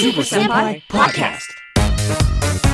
Super Senpai Podcast.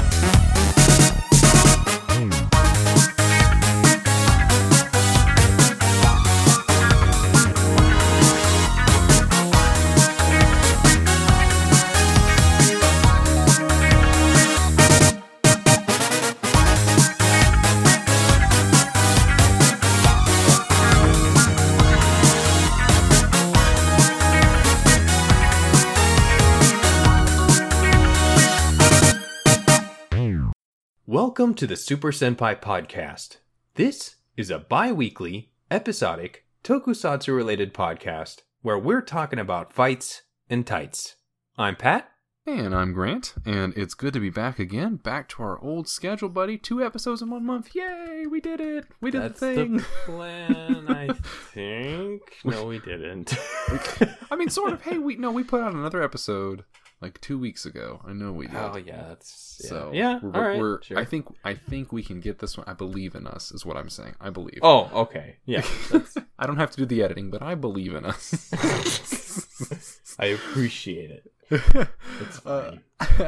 Welcome to the Super Senpai Podcast. This is a bi weekly, episodic, tokusatsu related podcast where we're talking about fights and tights. I'm Pat. And I'm Grant, and it's good to be back again, back to our old schedule, buddy. Two episodes in one month. Yay, we did it. We did That's the thing. plan, I think. No, we didn't. I mean, sort of. Hey, we no, we put out another episode like two weeks ago. I know we did. oh, yeah, that's. Yeah. So yeah, we're, all right. we're- sure. I think I think we can get this one. I believe in us, is what I'm saying. I believe. Oh, okay. Yeah. I don't have to do the editing, but I believe in us. I appreciate it. It's Uh, fine.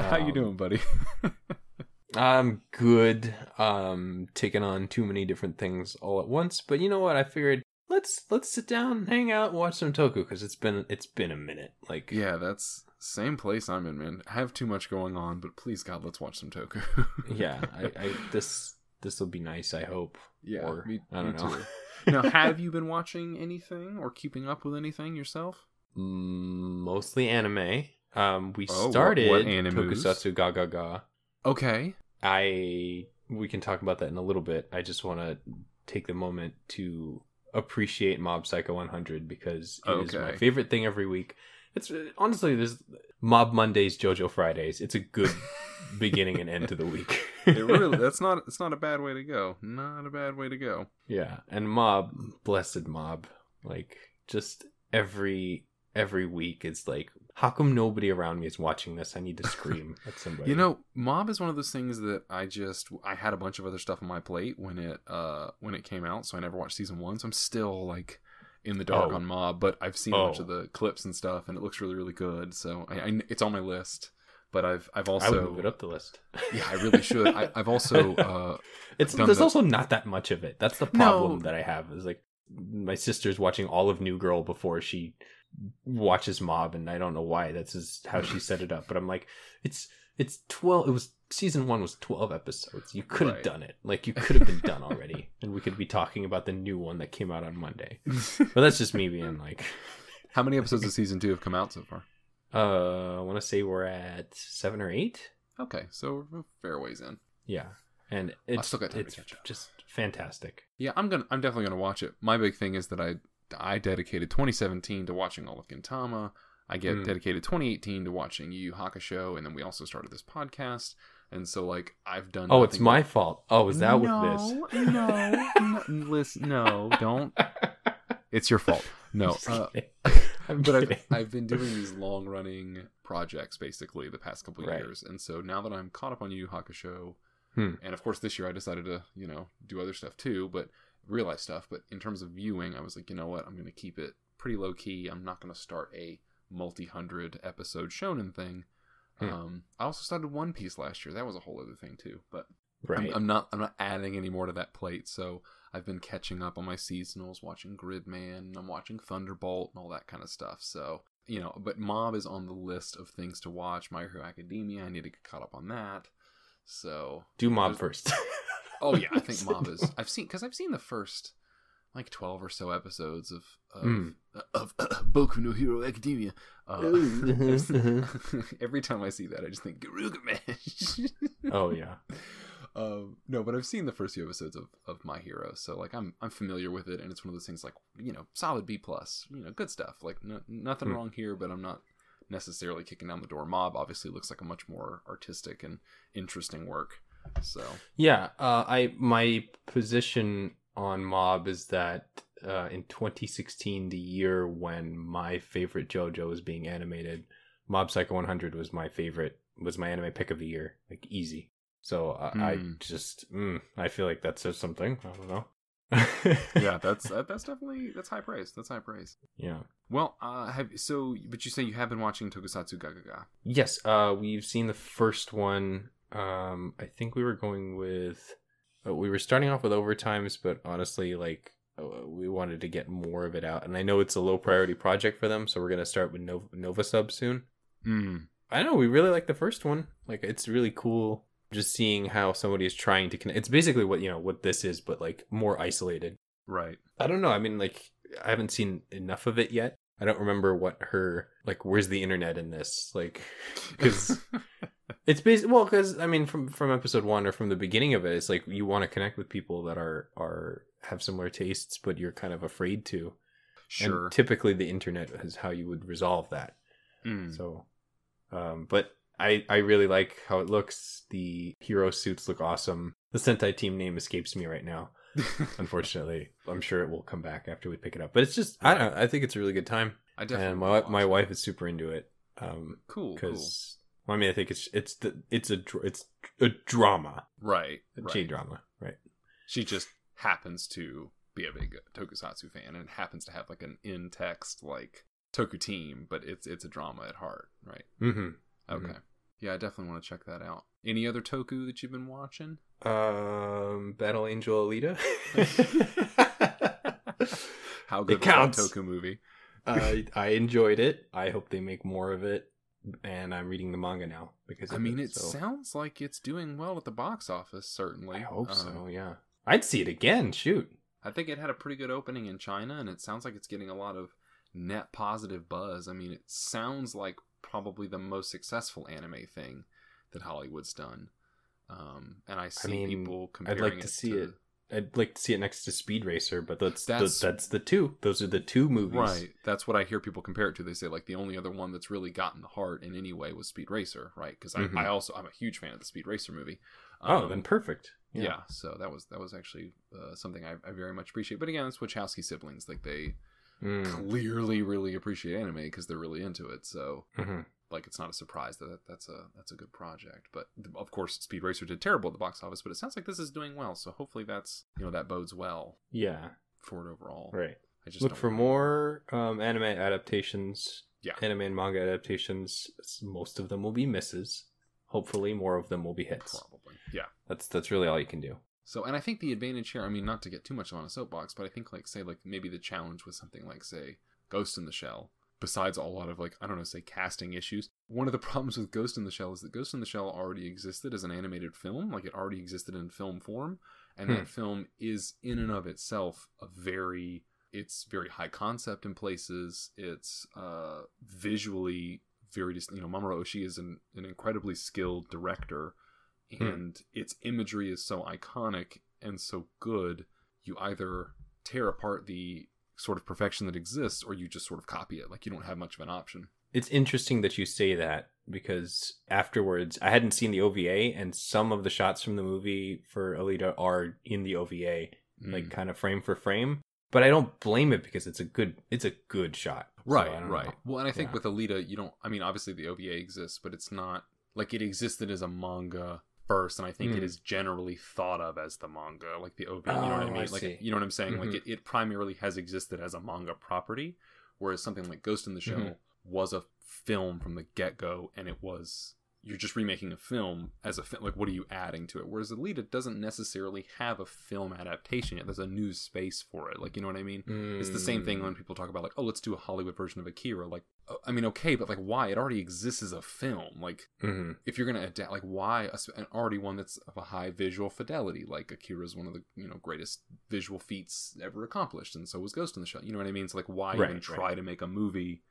how you Um, doing, buddy? I'm good. Um, taking on too many different things all at once, but you know what? I figured let's let's sit down, hang out, watch some Toku because it's been it's been a minute. Like, Yeah, that's same place I'm in, man. I have too much going on, but please God, let's watch some Toku. yeah. I, I this this will be nice. I hope. yeah, Or, me, I don't know. now, have you been watching anything or keeping up with anything yourself? Mm, Mostly anime. Um, we Oh, started what? Tokusatsu Ga Ga Ga. Okay. I we can talk about that in a little bit. I just want to take the moment to appreciate Mob Psycho 100 because it is my favorite thing every week. It's honestly there's Mob Mondays, JoJo Fridays. It's a good beginning and end to the week. It really that's not it's not a bad way to go. Not a bad way to go. yeah, and Mob, blessed Mob, like just every every week it's like how come nobody around me is watching this? I need to scream at somebody. You know, Mob is one of those things that I just I had a bunch of other stuff on my plate when it uh when it came out, so I never watched season 1, so I'm still like in the dark Oh. on Mob, but I've seen a bunch Oh. of the clips and stuff and it looks really really good. So I, I it's on my list, but I've I've also I would move it up the list. Yeah, I really should. I, I've also uh It's there's the- also not that much of it. That's the problem No. that I have. Is like my sister's watching all of New Girl before she watches Mob, and I don't know why. That's just how she set it up. But I'm like, it's it's twelve. It was season one was twelve episodes. You could have Right. done it. Like you could have been done already, and we could be talking about the new one that came out on Monday. But that's just me being like, How many episodes of season 2 have come out so far? uh, I want to say we're at seven or eight. Okay, so we're a fair ways in. Yeah, and it's still got it's just fantastic. Yeah, I'm gonna. I'm definitely gonna watch it. My big thing is that I I dedicated 2017 to watching all of Gintama. I get Mm. dedicated 2018 to watching Yu Yu Hakusho, and then we also started this podcast. And so, like, I've done. Oh, it's my but- fault. Oh, is that no, what this? No, no, listen, no, don't. It's your fault. No, Just uh, kidding. I'm but I've. I've been doing these long running projects basically the past couple Right. years, and so now that I'm caught up on Yu Yu Hakusho, Hmm. and of course this year I decided to you know do other stuff too, but real life stuff. But in terms of viewing, I was like, you know what, I'm going to keep it pretty low key. I'm not going to start a multi hundred episode shonen thing. Hmm. Um, I also started One Piece last year. That was a whole other thing too, but right. I'm, I'm not I'm not adding any more to that plate. So I've been catching up on my seasonals, watching Gridman, I'm watching Thunderbolt and all that kind of stuff. So you know, but Mob is on the list of things to watch. My Hero Academia, I need to get caught up on that. So Do mob first. oh yeah, I think Mob is. I've seen because I've seen the first like twelve or so episodes of of, Mm. of Boku no Hero Academia. Uh, every time I see that, I just think Garugamesh. oh yeah. um, no, but I've seen the first few episodes of, of My Hero, so like I'm I'm familiar with it, and it's one of those things like you know solid B plus, you know good stuff. Like no, nothing Hmm. wrong here, but I'm not necessarily kicking down the door. Mob obviously looks like a much more artistic and interesting work. So Yeah. Uh, I my position on mob is that uh, in 2016, the year when my favorite JoJo was being animated, Mob Psycho 100 was my favorite. Was my anime pick of the year, like easy. So uh, I Hmm. just, mm, I feel like that says something. I don't know. yeah, that's that's definitely that's high praise. That's high praise. yeah. Well, uh, have so, but you say you have been watching Tokusatsu Gagaga. Yes, uh, we've seen the first one. Um, I think we were going with, uh, we were starting off with overtimes, but honestly, like uh, we wanted to get more of it out, and I know it's a low priority project for them, so we're gonna start with Nova, Nova Sub soon. Mm. I know. We really like the first one. Like, it's really cool just seeing how somebody is trying to connect. It's basically what you know what this is, but like more isolated. Right. I don't know. I mean, like, I haven't seen enough of it yet. I don't remember what her like. Where's the internet in this? Like, because it's basically well, because I mean, from from episode one or from the beginning of it, it's like you want to connect with people that are are have similar tastes, but you're kind of afraid to. sure. And typically, the internet is how you would resolve that. Mm. So, um, but I I really like how it looks. The hero suits look awesome. The Sentai team name escapes me right now. Unfortunately, I'm sure it will come back after we pick it up. But it's just I don't know. I think it's a really good time, I definitely and my my wife is super into it. Um. Cool. because well, I mean, I think it's it's the it's a it's a drama, Right. a right. J drama, right? She just happens to be a big Tokusatsu fan and happens to have like an in text like Toku team, but it's it's a drama at heart, right? Mm-hmm. Okay. Yeah, I definitely want to check that out. Any other Toku that you've been watching? Um, Battle Angel Alita. How It good was that. Toku movie? I I enjoyed it. I hope they make more of it, and I'm reading the manga now because I mean, it so sounds like it's doing well at the box office. Certainly, I hope Um, so. Yeah, I'd see it again. Shoot. I think it had a pretty good opening in China, and it sounds like it's getting a lot of net positive buzz. I mean, it sounds like probably the most successful anime thing that Hollywood's done. Um, and I see mean, people I'd comparing like to see it. I'd like to see it next to Speed Racer, but that's That's- that's, that's the two. Those are the two movies. Right. That's what I hear people compare it to. They say like the only other one that's really gotten the heart in any way was Speed Racer, right? Because. I, I also I'm a huge fan of the Speed Racer movie. Oh, Um, then perfect. yeah. so that was that was actually uh, something I, I very much appreciate. But again, it's Wachowski siblings. Like they Mm. clearly really appreciate anime because they're really into it. So Mhm. Like it's not a surprise that that- that's a that's a good project. But of course, Speed Racer did terrible at the box office, but it sounds like this is doing well. So hopefully that's you know that bodes well Yeah. for it overall. Right. I just Look for more um, anime adaptations. Yeah. Anime and manga adaptations. Most of them will be misses. Hopefully, more of them will be hits. Probably, yeah. That's that's really all you can do. So, and I think the advantage here, I mean, not to get too much on a soapbox, but I think, like, say, like, maybe the challenge with something like, say, Ghost in the Shell, besides a lot of, like, I don't know, say, casting issues, one of the problems with Ghost in the Shell is that Ghost in the Shell already existed as an animated film, like, it already existed in film form, and Hmm. that film is, in and of itself, a very, it's very high concept in places, it's, uh, visually very, dis- you know, Mamoru Oshii is an, an incredibly skilled director, Hmm. and its imagery is so iconic and so good you either tear apart the sort of perfection that exists or you just sort of copy it like you don't have much of an option It's interesting that you say that because afterwards, I hadn't seen the OVA, and some of the shots from the movie for Alita are in the OVA, like Mm. kind of frame for frame. But I don't blame it because it's a good it's a good shot. Right don't right know. well and i think Yeah. with alita you don't i mean obviously the ova exists but it's not like it existed as a manga first and i think it Mm. is generally thought of as the manga like the ova you know what i Oh, mean I like see. you know what i'm saying Mhm. like it, it primarily has existed as a manga property whereas something like ghost in the shell Mhm. was a film from the get-go and it was you're just remaking a film as a film like what are you adding to it whereas alita doesn't necessarily have a film adaptation yet there's a new space for it like you know what i mean it's the same thing Mm. when people talk about like, oh, let's do a Hollywood version of Akira. Like, uh, I mean, okay, but like, why? It already exists as a film. Like, Mhm. if you're gonna adapt, like, why an already one that's of a high visual fidelity? Like, Akira is one of the you know greatest visual feats ever accomplished, and so was Ghost in the Shell. You know what I mean? It's like, why Right, even right. try to make a movie?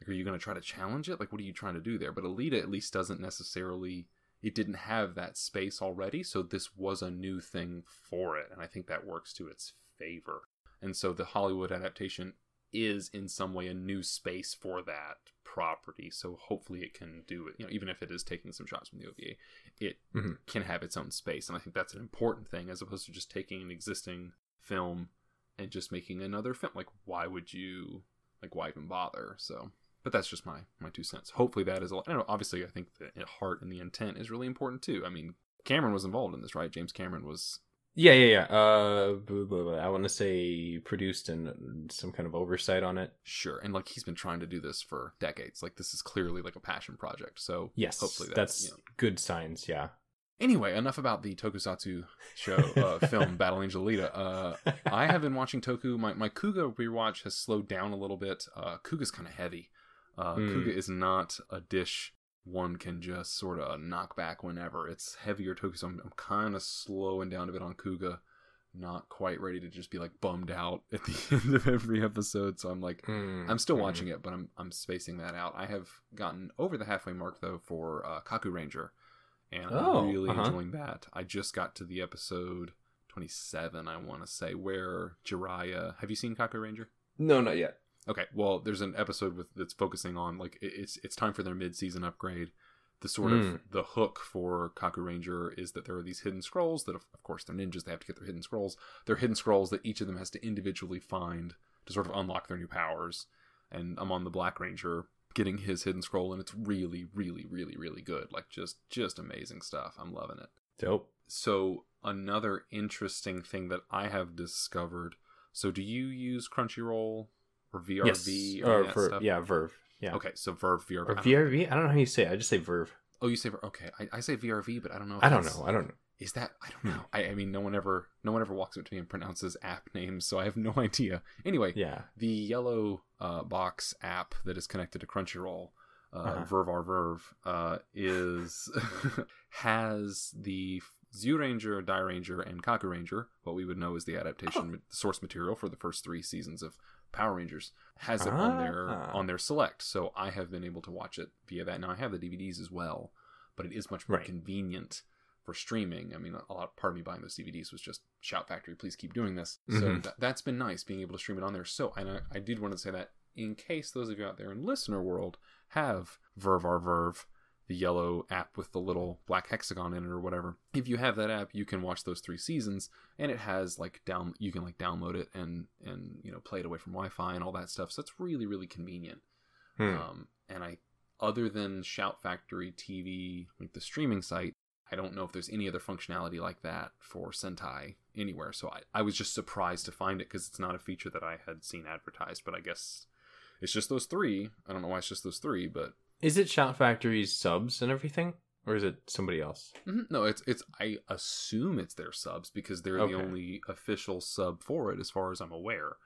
Like, are you gonna try to challenge it? Like, what are you trying to do there? But Alita at least doesn't necessarily. It didn't have that space already, so this was a new thing for it, and I think that works to its favor. And so the Hollywood adaptation is in some way a new space for that property. So hopefully it can do it. You know, even if it is taking some shots from the OVA, it Mhm. can have its own space. And I think that's an important thing as opposed to just taking an existing film and just making another film. Like, why would you? Like, why even bother? So. But that's just my my two cents. Hopefully that is. a- I know. Obviously, I think the heart and the intent is really important too. I mean, Cameron was involved in this, right? James Cameron was Yeah, yeah, yeah. Uh. I want to say produced and some kind of oversight on it. Sure, and like he's been trying to do this for decades. Like this is clearly like a passion project. So Yes, hopefully that, that's you know. good signs. Yeah. Anyway, enough about the Tokusatsu show uh, film Battle Angel Alita. Uh, I have been watching Toku. My my Kuuga rewatch has slowed down a little bit. Uh, Kuuga's kind of heavy. Uh, Hmm. Kuuga is not a dish one can just sort of knock back whenever. It's heavier Toku, so I'm, I'm kind of slowing down a bit on Kuuga. Not quite ready to just be like bummed out at the end of every episode. So I'm like, Mm, I'm still mm. watching it, but I'm I'm spacing that out. I have gotten over the halfway mark though for uh, Kaku Ranger, and Oh, I'm really uh-huh. enjoying that. I just got to the episode 27, I want to say, where Jiraiya. Have you seen Kaku Ranger? No, not yet. Okay, well, there's an episode with that's focusing on like it's it's time for their mid season upgrade. The sort of Mm. the hook for Kaku Ranger is that there are these hidden scrolls that, of, of course, they're ninjas. They have to get their hidden scrolls. They're hidden scrolls that each of them has to individually find to sort of unlock their new powers. And I'm on the Black Ranger getting his hidden scroll, and it's really, really, really, really good. Like just just amazing stuff. I'm loving it Dope. so another interesting thing that I have discovered. So do you use Crunchyroll or VRV yes. or Or any of that Ver- stuff? yeah, Verve. Yeah. Okay, so Verve VRV. Or I VRV? I don't know how you say it. I just say Verve. Oh, you say Ver- okay. I, I say VRV, but I don't know. If I don't know. I don't know. Is that I don't Hmm. know. I, I mean, no one ever no one ever walks up to me and pronounces app names, so I have no idea. Anyway, Yeah. the yellow uh, box app that is connected to Crunchyroll, uh, Uh-huh. Verve our Verve, uh, is has the Zyuranger, Die Ranger, and Kaku Ranger, what we would know as the adaptation ma- source material for the first three seasons of Power Rangers, has it on their Ah. on their select. So I have been able to watch it via that. Now I have the DVDs as well, but it is much more Right. convenient for streaming. I mean, a lot part of me buying those DVDs was just Shout Factory, please keep doing this. So Mhm. that, that's been nice being able to stream it on there. So and I, I did want to say that in case those of you out there in listener world have Verve our Verve, the yellow app with the little black hexagon in it or whatever. If you have that app, you can watch those three seasons, and it has like down you can like download it and and you know play it away from Wi-Fi and all that stuff. So it's really really convenient. Hmm. Um, and I, other than Shout Factory TV, like the streaming site, I don't know if there's any other functionality like that for Sentai anywhere. So I, I was just surprised to find it because it's not a feature that I had seen advertised. But I guess it's just those three. I don't know why it's just those three, but Is it Shout Factory's subs and everything? Or is it somebody else? Mhm. no, it's it's. I assume it's their subs because they're Okay. the only official sub for it, as far as I'm aware.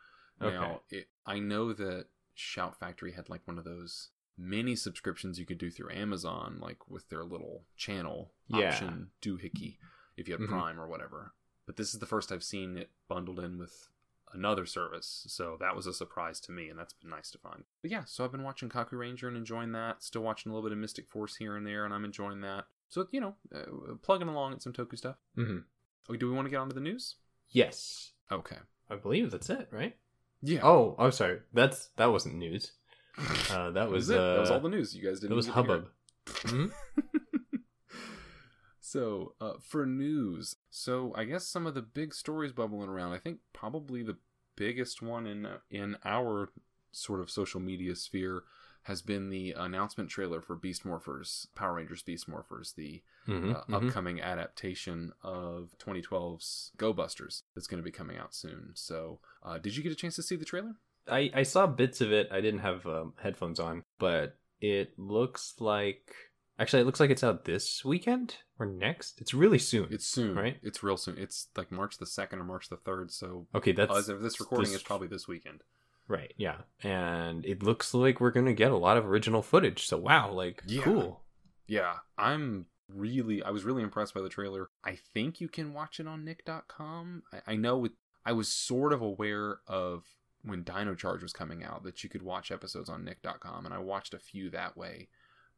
Okay. Now, it, I know that Shout Factory had like one of those mini subscriptions you could do through Amazon, like with their little channel Yeah. option doohickey if you had Mhm. Prime or whatever. But this is the first I've seen it bundled in with another service, so that was a surprise to me, and that's been nice to find. But yeah, so I've been watching Kaku Ranger and enjoying that. Still watching a little bit of Mystic Force here and there, and I'm enjoying that. So you know, uh, plugging along at some Toku stuff. Mm-hmm. Oh, do we want to get on to the news? Yes. Okay. I believe that's it, right? Yeah. Oh, I'm sorry. That's that wasn't news. Uh, that was it. that was uh, all the news. You guys didn't. It was even get to hear hubbub. Mhm. so, uh, for news, so I guess some of the big stories bubbling around. I think probably the biggest one in in our sort of social media sphere has been the announcement trailer for Beast Morphers, Power Rangers Beast Morphers, the Mhm, uh, mhm. upcoming adaptation of 2012's Go Busters that's going to be coming out soon. So, uh, did you get a chance to see the trailer? I I saw bits of it. I didn't have um, headphones on, but it looks like actually it looks like it's out this weekend or next. It's really soon. It's soon, Right? It's real soon. It's like March the second or March the third. So, okay. That's as of this recording, this- it's probably this weekend. right. Yeah, and it looks like we're gonna get a lot of original footage. So wow, like Yeah. cool. Yeah, I'm really, I was really impressed by the trailer. I think you can watch it on Nick.com. I, I know it, I was sort of aware of when Dino Charge was coming out that you could watch episodes on Nick.com, and I watched a few that way.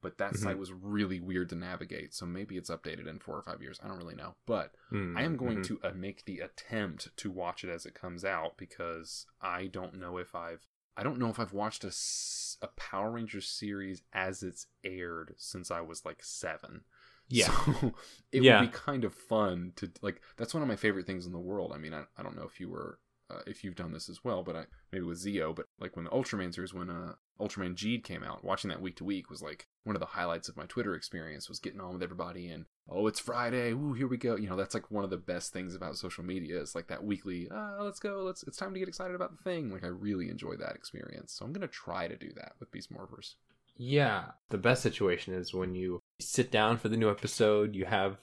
But that Mhm. site was really weird to navigate, so maybe it's updated in four or five years. I don't really know. But Mm, I am going mhm. to uh, make the attempt to watch it as it comes out because I don't know if I've I don't know if I've watched a Power Rangers series as it's aired since I was like seven. Yeah. So it Yeah. would be kind of fun to like. That's one of my favorite things in the world. I mean, I, I don't know if you were uh, if you've done this as well, but I maybe with Zeo, but like when the Ultramancers, when uh, Ultraman Geed came out, watching that week to week was like one of the highlights of my Twitter experience. Was getting on with everybody and oh, it's Friday, ooh, here we go. You know, that's like one of the best things about social media is like that weekly. Ah, let's go, let's. It's time to get excited about the thing. Like I really enjoy that experience, so I'm gonna try to do that with Beast Morphers. Yeah, the best situation is when you sit down for the new episode, you have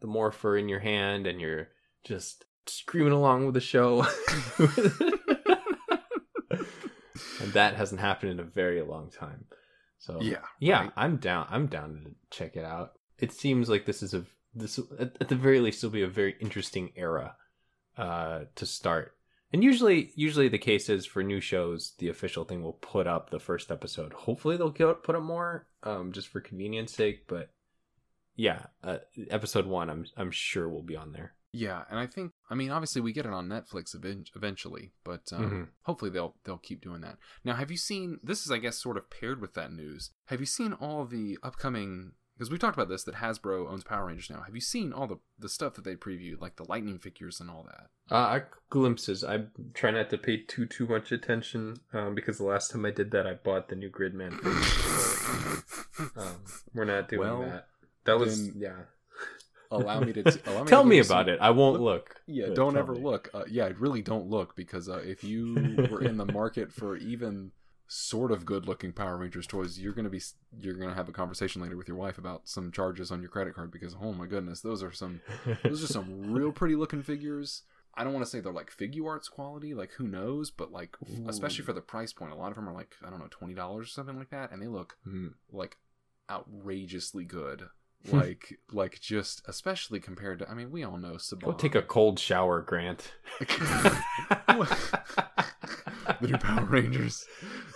the morpher in your hand, and you're just screaming along with the show. and that hasn't happened in a very long time. So Yeah, yeah, right. I'm down. I'm down to check it out. It seems like this is a this at, at the very least will be a very interesting era uh, to start. And usually, usually the case is for new shows, the official thing will put up the first episode. Hopefully, they'll get, put up more, um, just for convenience sake. But yeah, uh, episode one, I'm I'm sure will be on there. Yeah, and I think I mean obviously we get it on Netflix event- eventually, but um, Mhm. hopefully they'll they'll keep doing that. Now, have you seen this? Is I guess sort of paired with that news. Have you seen all the upcoming? Because we talked about this that Hasbro owns Power Rangers now. Have you seen all the the stuff that they previewed, like the Lightning figures and all that? Uh, I, glimpses. I try not to pay too too much attention um, because the last time I did that, I bought the new Gridman. figure. um, we're not doing Well, that. That was then yeah. Allow me to allow me Tell to me about some- it. I won't look. Yeah, but don't ever me. look. Uh, yeah, I really don't look because uh, if you were in the market for even sort of good-looking Power Rangers toys, you're gonna be you're gonna have a conversation later with your wife about some charges on your credit card because oh my goodness, those are some those are some real pretty looking figures. I don't want to say they're like figure arts quality, like who knows, but like Ooh. especially for the price point, a lot of them are like I don't know twenty dollars or something like that, and they look Hmm. like outrageously good. Like like just especially compared to I mean we all know Saban. Go take a cold shower, Grant. the new Power Rangers.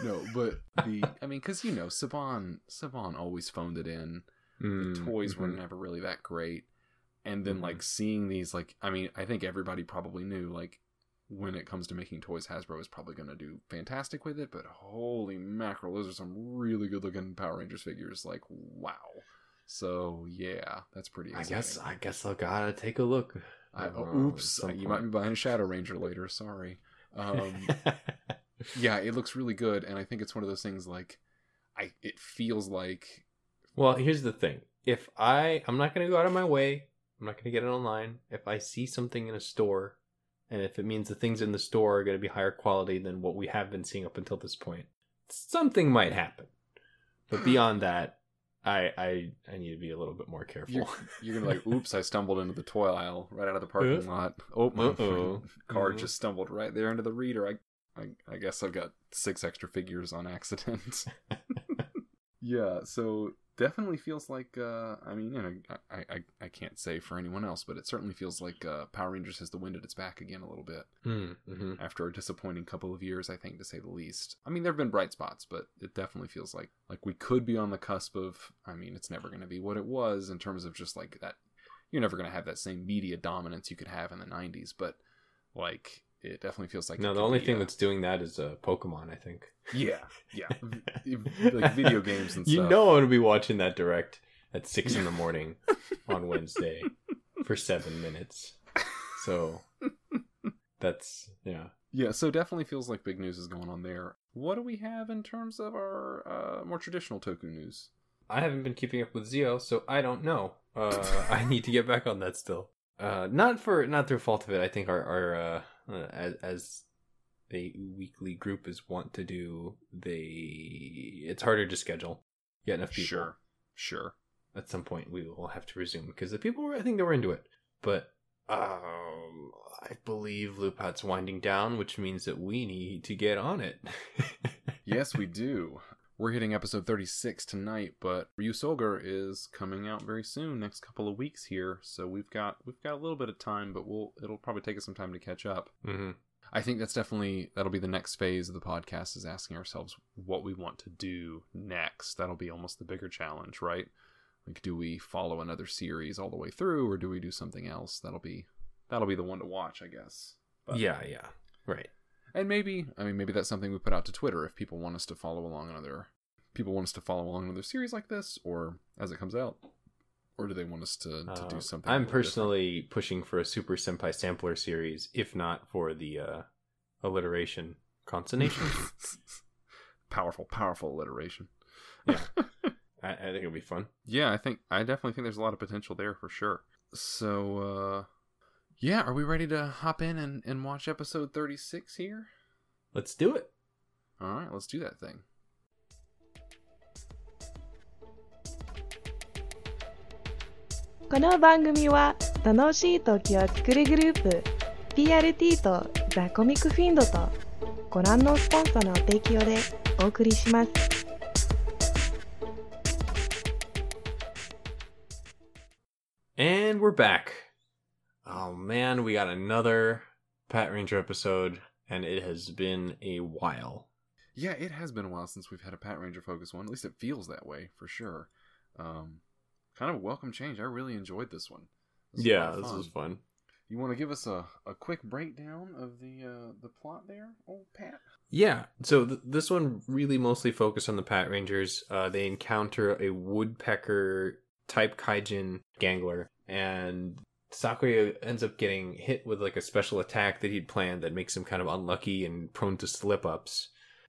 No, but the I mean, because you know, Saban Saban always phoned it in. The Mm, toys were mhm. never really that great, and then Mhm. like seeing these, like I mean, I think everybody probably knew like when it comes to making toys, Hasbro is probably going to do fantastic with it. But holy mackerel, those are some really good looking Power Rangers figures. Like wow. So yeah, that's pretty. I guess I guess I gotta take a look. I, Uh, oh, oops, you might be buying a Shadow Ranger later. Sorry. Um, yeah, it looks really good, and I think it's one of those things like, I it feels like well, here's the thing. If I I'm not gonna go out of my way, I'm not gonna get it online. If I see something in a store, and if it means the things in the store are gonna be higher quality than what we have been seeing up until this point, something might happen. But beyond that, I I I need to be a little bit more careful. you're, you're gonna like, oops, I stumbled into the toy aisle right out of the parking Uh, lot. Oh, my uh-oh. car Mhm. just stumbled right there into the reader. I, I I guess I've got six extra figures on accident. yeah, so definitely feels like uh I mean, you know, I, I I can't say for anyone else, but it certainly feels like uh Power Rangers has the wind at its back again a little bit. mm-hmm. after a disappointing couple of years, I think to say the least. I mean, there have been bright spots, but it definitely feels like like we could be on the cusp of. I mean, it's never going to be what it was in terms of just like that. You're never going to have that same media dominance you could have in the '90s, but like it definitely feels like No, the only be, thing uh, that's doing that is uh, Pokemon. I think. yeah, yeah, like video games and stuff. You know, I'm gonna be watching that direct at six in the morning on Wednesday for seven minutes. So that's yeah. Yeah, so definitely feels like big news is going on there. What do we have in terms of our uh, more traditional Toku news? I haven't been keeping up with Zi-O, so I don't know. Uh, I need to get back on that still. Uh, not for not through fault of it. I think our our uh, as as a weekly group is want to do, they it's harder to schedule. Get enough people. Sure, sure. At some point, we will have to resume because the people were I think they were into it, but um, I believe Lupat's winding down, which means that we need to get on it. yes, we do. We're hitting episode 36 tonight, but Ryusoulger is coming out very soon, next couple of weeks here. So we've got we've got a little bit of time, but we'll it'll probably take us some time to catch up. hmm I think that's definitely that'll be the next phase of the podcast is asking ourselves what we want to do next. That'll be almost the bigger challenge, right? Like do we follow another series all the way through or do we do something else? That'll be that'll be the one to watch, I guess. But- Yeah, yeah, right. And maybe, I mean, maybe that's something we put out to Twitter if people want us to follow along another, people want us to follow along another series like this, or as it comes out, or do they want us to, to Uh, do something? I'm personally pushing for a Super Senpai Sampler series, if not for the uh, alliteration. Consonation? powerful, powerful alliteration. yeah. I, I think it'll be fun. Yeah, I think I definitely think there's a lot of potential there for sure. So uh yeah, are we ready to hop in and, and watch episode 36 here? Let's do it. All right, let's do that thing. この番組は楽しい時を作るグループ PRT とザ・コミックフィンドとご覧のスポンサーの提供でお送りします。 And we're back. Oh man, we got another Pat Ranger episode, and it has been a while. Yeah, it has been a while since we've had a Pat Ranger focus one. At least it feels that way for sure. Um, kind of a welcome change. I really enjoyed this one. This was Yeah, of this was fun. You want to give us a, a quick breakdown of the uh, the plot there, old Pat? Yeah, so th- this one really mostly focused on the Pat Rangers. Uh, they encounter a woodpecker type kaijin gangler, and Sakuya ends up getting hit with like a special attack that he'd planned that makes him kind of unlucky and prone to slip ups.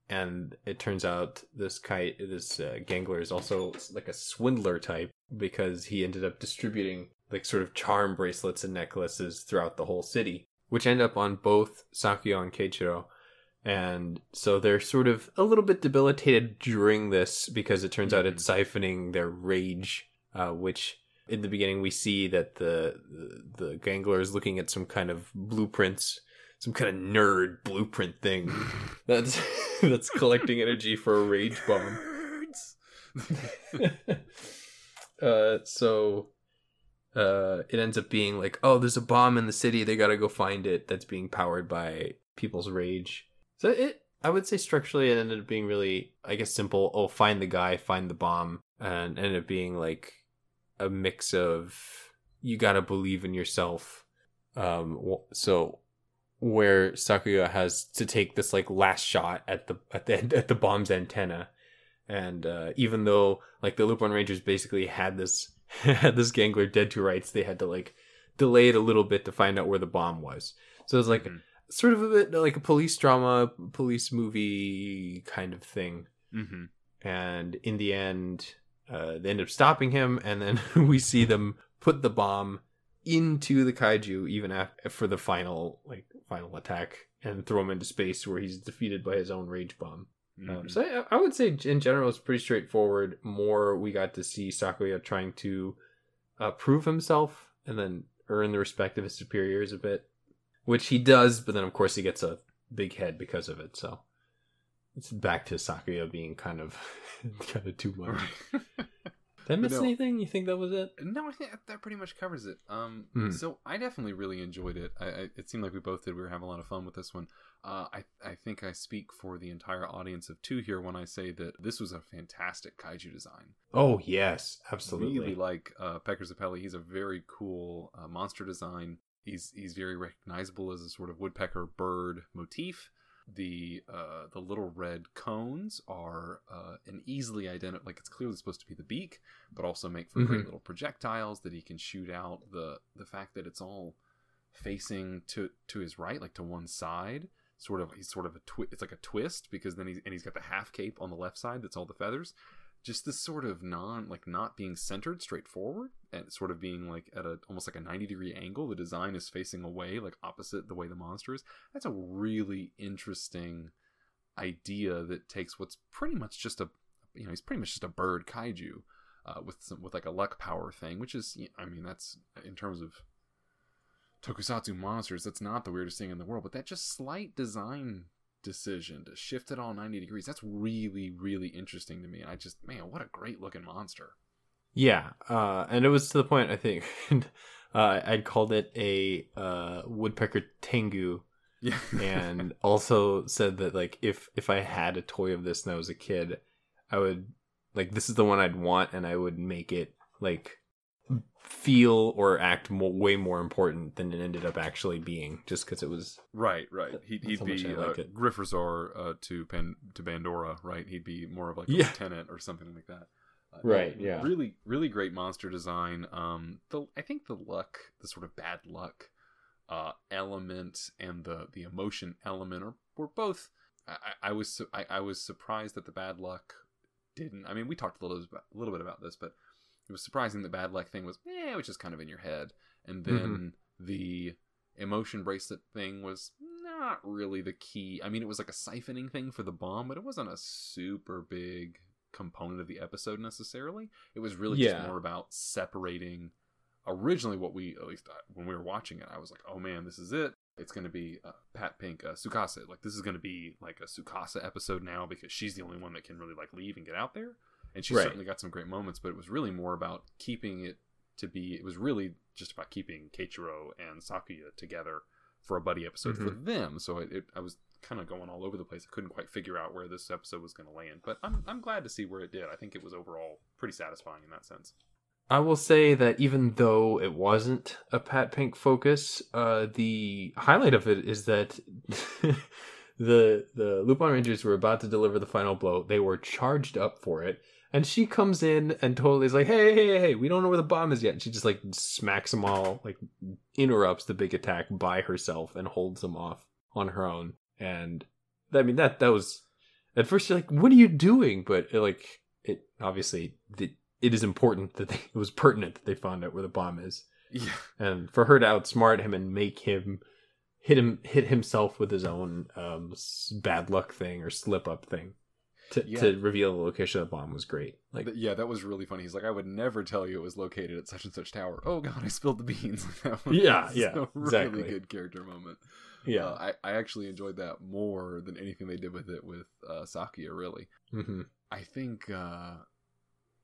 And it turns out this kite, this uh, gangler is also like a swindler type because he ended up distributing like sort of charm bracelets and necklaces throughout the whole city, which end up on both Sakuya and Keiichiro and so they're sort of a little bit debilitated during this because it turns out it's siphoning their rage uh, which in the beginning we see that the, the the gangler is looking at some kind of blueprints some kind of nerd blueprint thing that's that's collecting energy for a rage bomb. Uh so uh it ends up being like oh there's a bomb in the city. They gotta go find it. That's being powered by people's rage. So it i would say structurally it ended up being really i guess simple. Oh find the guy find the bomb and ended up being like a mix of you gotta believe in yourself um so where sakuya has to take this like last shot at the at the at the bomb's antenna and uh, even though like the Lupin Rangers basically had this had this gangler dead to rights, they had to like delay it a little bit to find out where the bomb was. So it's like Mhm. sort of a bit like a police drama, police movie kind of thing. Mm-hmm. And in the end, uh, they end up stopping him, and then we see them put the bomb into the kaiju even after for the final like final attack and throw him into space where he's defeated by his own rage bomb. Mm-hmm. Um, so I, I would say in general it's pretty straightforward. More we got to see Sakuya trying to uh, prove himself and then earn the respect of his superiors a bit, which he does. But then of course he gets a big head because of it. So it's back to Sakuya being kind of kind of too much. Did I miss No. anything? You think that was it? No, I think that pretty much covers it. Um, Mhm. so I definitely really enjoyed it. I, I, it seemed like we both did. We were having a lot of fun with this one. Uh, I, I think I speak for the entire audience of two here when I say that this was a fantastic kaiju design. Oh yes, absolutely. Really like uh, Pecker Zappelli. He's a very cool uh, monster design. He's he's very recognizable as a sort of woodpecker bird motif. The uh, the little red cones are uh, an easily identified like it's clearly supposed to be the beak, but also make for great Mhm. little projectiles that he can shoot out. The the fact that it's all facing to to his right, like to one side, sort of he's sort of a twi- it's like a twist because then he's and he's got the half cape on the left side that's all the feathers just this sort of non like not being centered straightforward and sort of being like at a almost like a 90 degree angle. The design is facing away like opposite the way the monster is. That's a really interesting idea that takes what's pretty much just a you know he's pretty much just a bird kaiju uh, with some with like a luck power thing which is i mean that's in terms of tokusatsu monsters that's not the weirdest thing in the world but that just slight design decision to shift it all 90 degrees. That's really really interesting to me and i just man what a great looking monster. Yeah, uh, and it was to the point I think uh, I'd called it a uh, woodpecker tengu, yeah. And also said that like if if I had a toy of this when I was a kid, I would like this is the one I'd want, and I would make it like feel or act mo way more important than it ended up actually being, just because it was right right he'd, he'd how be I uh, like it. Grifforzer uh, to Pan, to Bandora right he'd be more of like a Yeah. lieutenant or something like that Uh, Right, yeah. really really great monster design um the i think the luck the sort of bad luck uh element and the the emotion element are were both. I, I I was su- I, I was surprised that the bad luck didn't. I mean, we talked a little bit, a little bit about this, but it was surprising the bad luck thing was eh, it was just kind of in your head, and then the emotion bracelet thing was not really the key. I mean, it was like a siphoning thing for the bomb, but it wasn't a super big component of the episode necessarily. It was really Yeah. just more about separating. Originally, what we at least I- when we were watching it, I was like, "Oh man, this is it. It's going to be uh, Pat Pink, uh, Tsukasa. Like this is going to be like a Tsukasa episode now because she's the only one that can really like leave and get out there." And she Right. certainly got some great moments, but it was really more about keeping it to be. It was really just about keeping Keiichiro and Sakuya together for a buddy episode for them. So it, it I was kind of going all over the place. I couldn't quite figure out where this episode was going to land, but I'm I'm glad to see where it did. I think it was overall pretty satisfying in that sense. I will say that even though it wasn't a Pat Pink focus, uh, the highlight of it is that the the Lupin Rangers were about to deliver the final blow. They were charged up for it, and she comes in and totally is like, "Hey, hey, hey, hey, we don't know where the bomb is yet." And she just like smacks them all, like interrupts the big attack by herself and holds them off on her own. And I mean that that was at first you're like, "What are you doing?" But it, like it obviously it, it is important that they, it was pertinent that they found out where the bomb is, Yeah, and for her to outsmart him and make him hit him hit himself with his own um, bad luck thing or slip up thing to, Yeah. to reveal the location of the bomb was great. Like yeah, that was really funny. He's like, I would never tell you it was located at such and such tower. Oh god, I spilled the beans. that was Yeah, yeah, a really good character moment. yeah, Uh, I I actually enjoyed that more than anything they did with it with uh, Sakuya. Really, hmm I think uh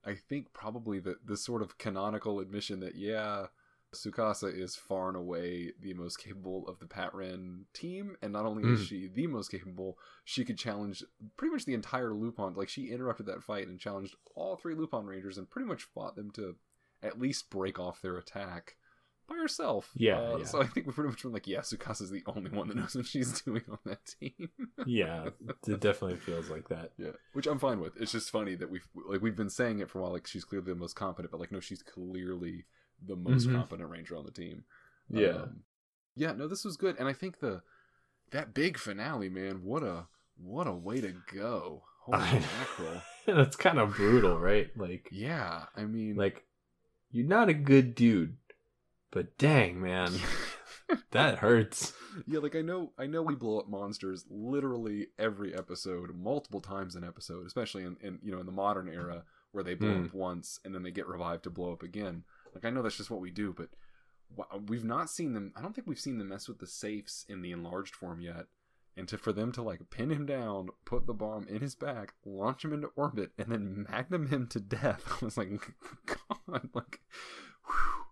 I think probably the the sort of canonical admission that yeah, Tsukasa is far and away the most capable of the Pat Ren team, and not only is Mm. she the most capable, she could challenge pretty much the entire Lupin. Like she interrupted that fight and challenged all three Lupin Rangers and pretty much fought them to at least break off their attack by herself. Yeah, Uh, yeah. So I think we pretty much went like, yeah, Tsukasa's the only one that knows what she's doing on that team. yeah, it definitely feels like that. Yeah, which I'm fine with. It's just funny that we've like we've been saying it for a while. Like she's clearly the most competent, but like no, she's clearly the most Mhm. competent ranger on the team. Yeah, Um, yeah. No, this was good, and I think the that big finale, man. What a what a way to go! Holy mackerel! that's kind of brutal, right? Like, Yeah, I mean, like you're not a good dude, but dang man, that hurts. yeah, like I know, I know we blow up monsters literally every episode, multiple times an episode, especially in, in you know in the modern era where they blow Hmm. up once and then they get revived to blow up again. Like I know that's just what we do, but we've not seen them. I don't think we've seen them mess with the safes in the enlarged form yet. And to for them to like pin him down, put the bomb in his back, launch him into orbit, and then magnum him to death, I was like, God, like, whew.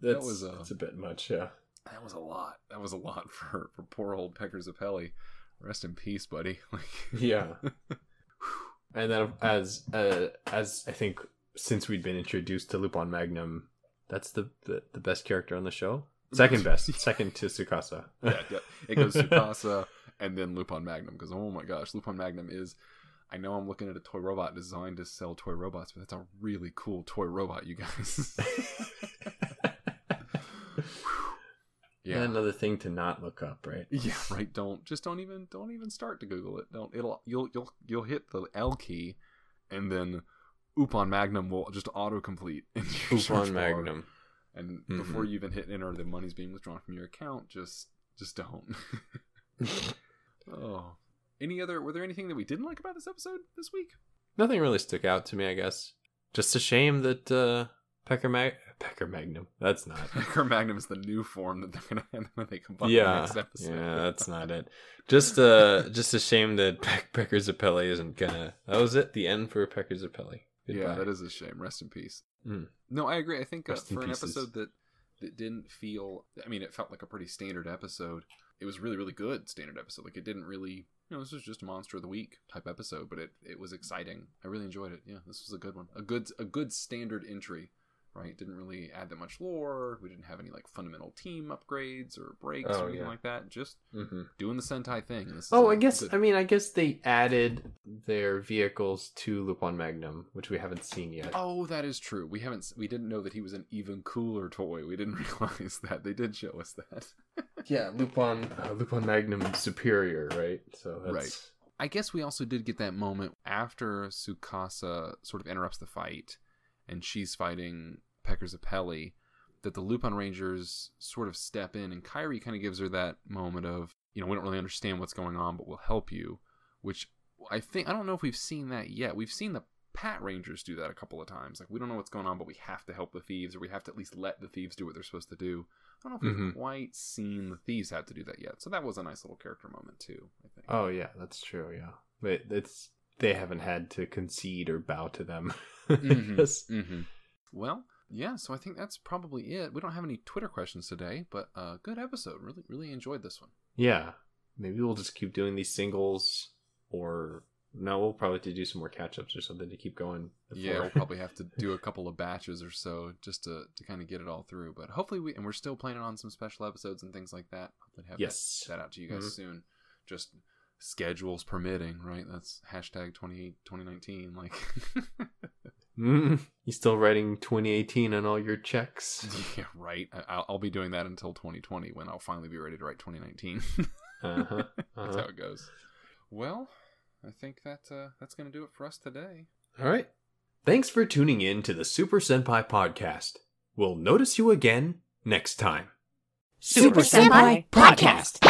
That's was, uh, that's a bit much. Yeah. That was a lot. That was a lot for for poor old Pecker Zappelli. Rest in peace, buddy. Like, Yeah. and then as uh, as I think since we'd been introduced to Lupin Magnum, that's the the, the best character on the show. Second best, second to Tsukasa. yeah, yeah. It goes Tsukasa and then Lupin Magnum because oh my gosh, Lupin Magnum is. I know I'm looking at a toy robot designed to sell toy robots, but that's a really cool toy robot, you guys. yeah. Another thing to not look up, right? Yeah, right. Don't just don't even don't even start to Google it. Don't it'll you'll you'll you'll hit the L key, and then Upon Magnum will just autocomplete in your bar. Magnum. And Mhm. before you even hit enter, the money's being withdrawn from your account. Just just don't. oh, any other? Were there anything that we didn't like about this episode this week? Nothing really stuck out to me, I guess. Just a shame that uh, Pecker Mag Pecker Magnum. That's not. Pecker Magnum is the new form that they're gonna have when they combine yeah, the yeah, next episode. yeah, that's not it. Just uh, just a shame that Peck Pecker Zappelli isn't gonna. That was it. The end for Pecker Zappelli. Yeah, that is a shame. Rest in peace. Mm. No, I agree. I think uh, for an pieces. episode that that didn't feel, I mean, it felt like a pretty standard episode. It was really, really good standard episode. Like it didn't really, you know, this was just a monster of the week type episode, but it it was exciting. I really enjoyed it. Yeah, this was a good one. A good a good standard entry right? Didn't really add that much lore. We didn't have any like fundamental team upgrades or breaks Oh, or anything yeah. like that. Just hmm doing the Sentai thing. This Oh, I guess good- I mean I guess they added their vehicles to Lupin Magnum, which we haven't seen yet. Oh, that is true. We haven't. We didn't know that he was an even cooler toy. We didn't realize that. They did show us that. Yeah, Lupin uh, Lupin Magnum Superior, right? So that's Right. I guess we also did get that moment after Tsukasa sort of interrupts the fight, and she's fighting Pecker Zappelli, that the Lupin Rangers sort of step in, and Kairi kind of gives her that moment of, you know, we don't really understand what's going on, but we'll help you. Which I think I don't know if we've seen that yet. We've seen the Pat Rangers do that a couple of times. Like we don't know what's going on, but we have to help the thieves, or we have to at least let the thieves do what they're supposed to do. I don't know if we've Mhm. quite seen the thieves have to do that yet. So that was a nice little character moment too. I think. Oh yeah, that's true. Yeah, but it's they haven't had to concede or bow to them. Mhm, Yes. mhm. Well, yeah. So I think that's probably it. We don't have any Twitter questions today, but uh, good episode. Really, really enjoyed this one. Yeah, maybe we'll just keep doing these singles, or no, we'll probably have to do some more catch ups or something to keep going. Yeah, we'll probably have to do a couple of batches or so just to, to kind of get it all through. But hopefully, we and we're still planning on some special episodes and things like that. Hopefully, have Yes. that, that out to you guys Mhm. soon. Just schedules permitting, right? That's hashtag 20, 2019. Like, Mm, you still writing 2018 on all your checks? yeah, right. I, I'll, I'll be doing that until 2020 when I'll finally be ready to write 2019. Uh-huh, That's uh-huh. how it goes. Well, I think that uh, that's going to do it for us today. All right. Thanks for tuning in to the Super Senpai podcast. We'll notice you again next time. Super Senpai Podcast.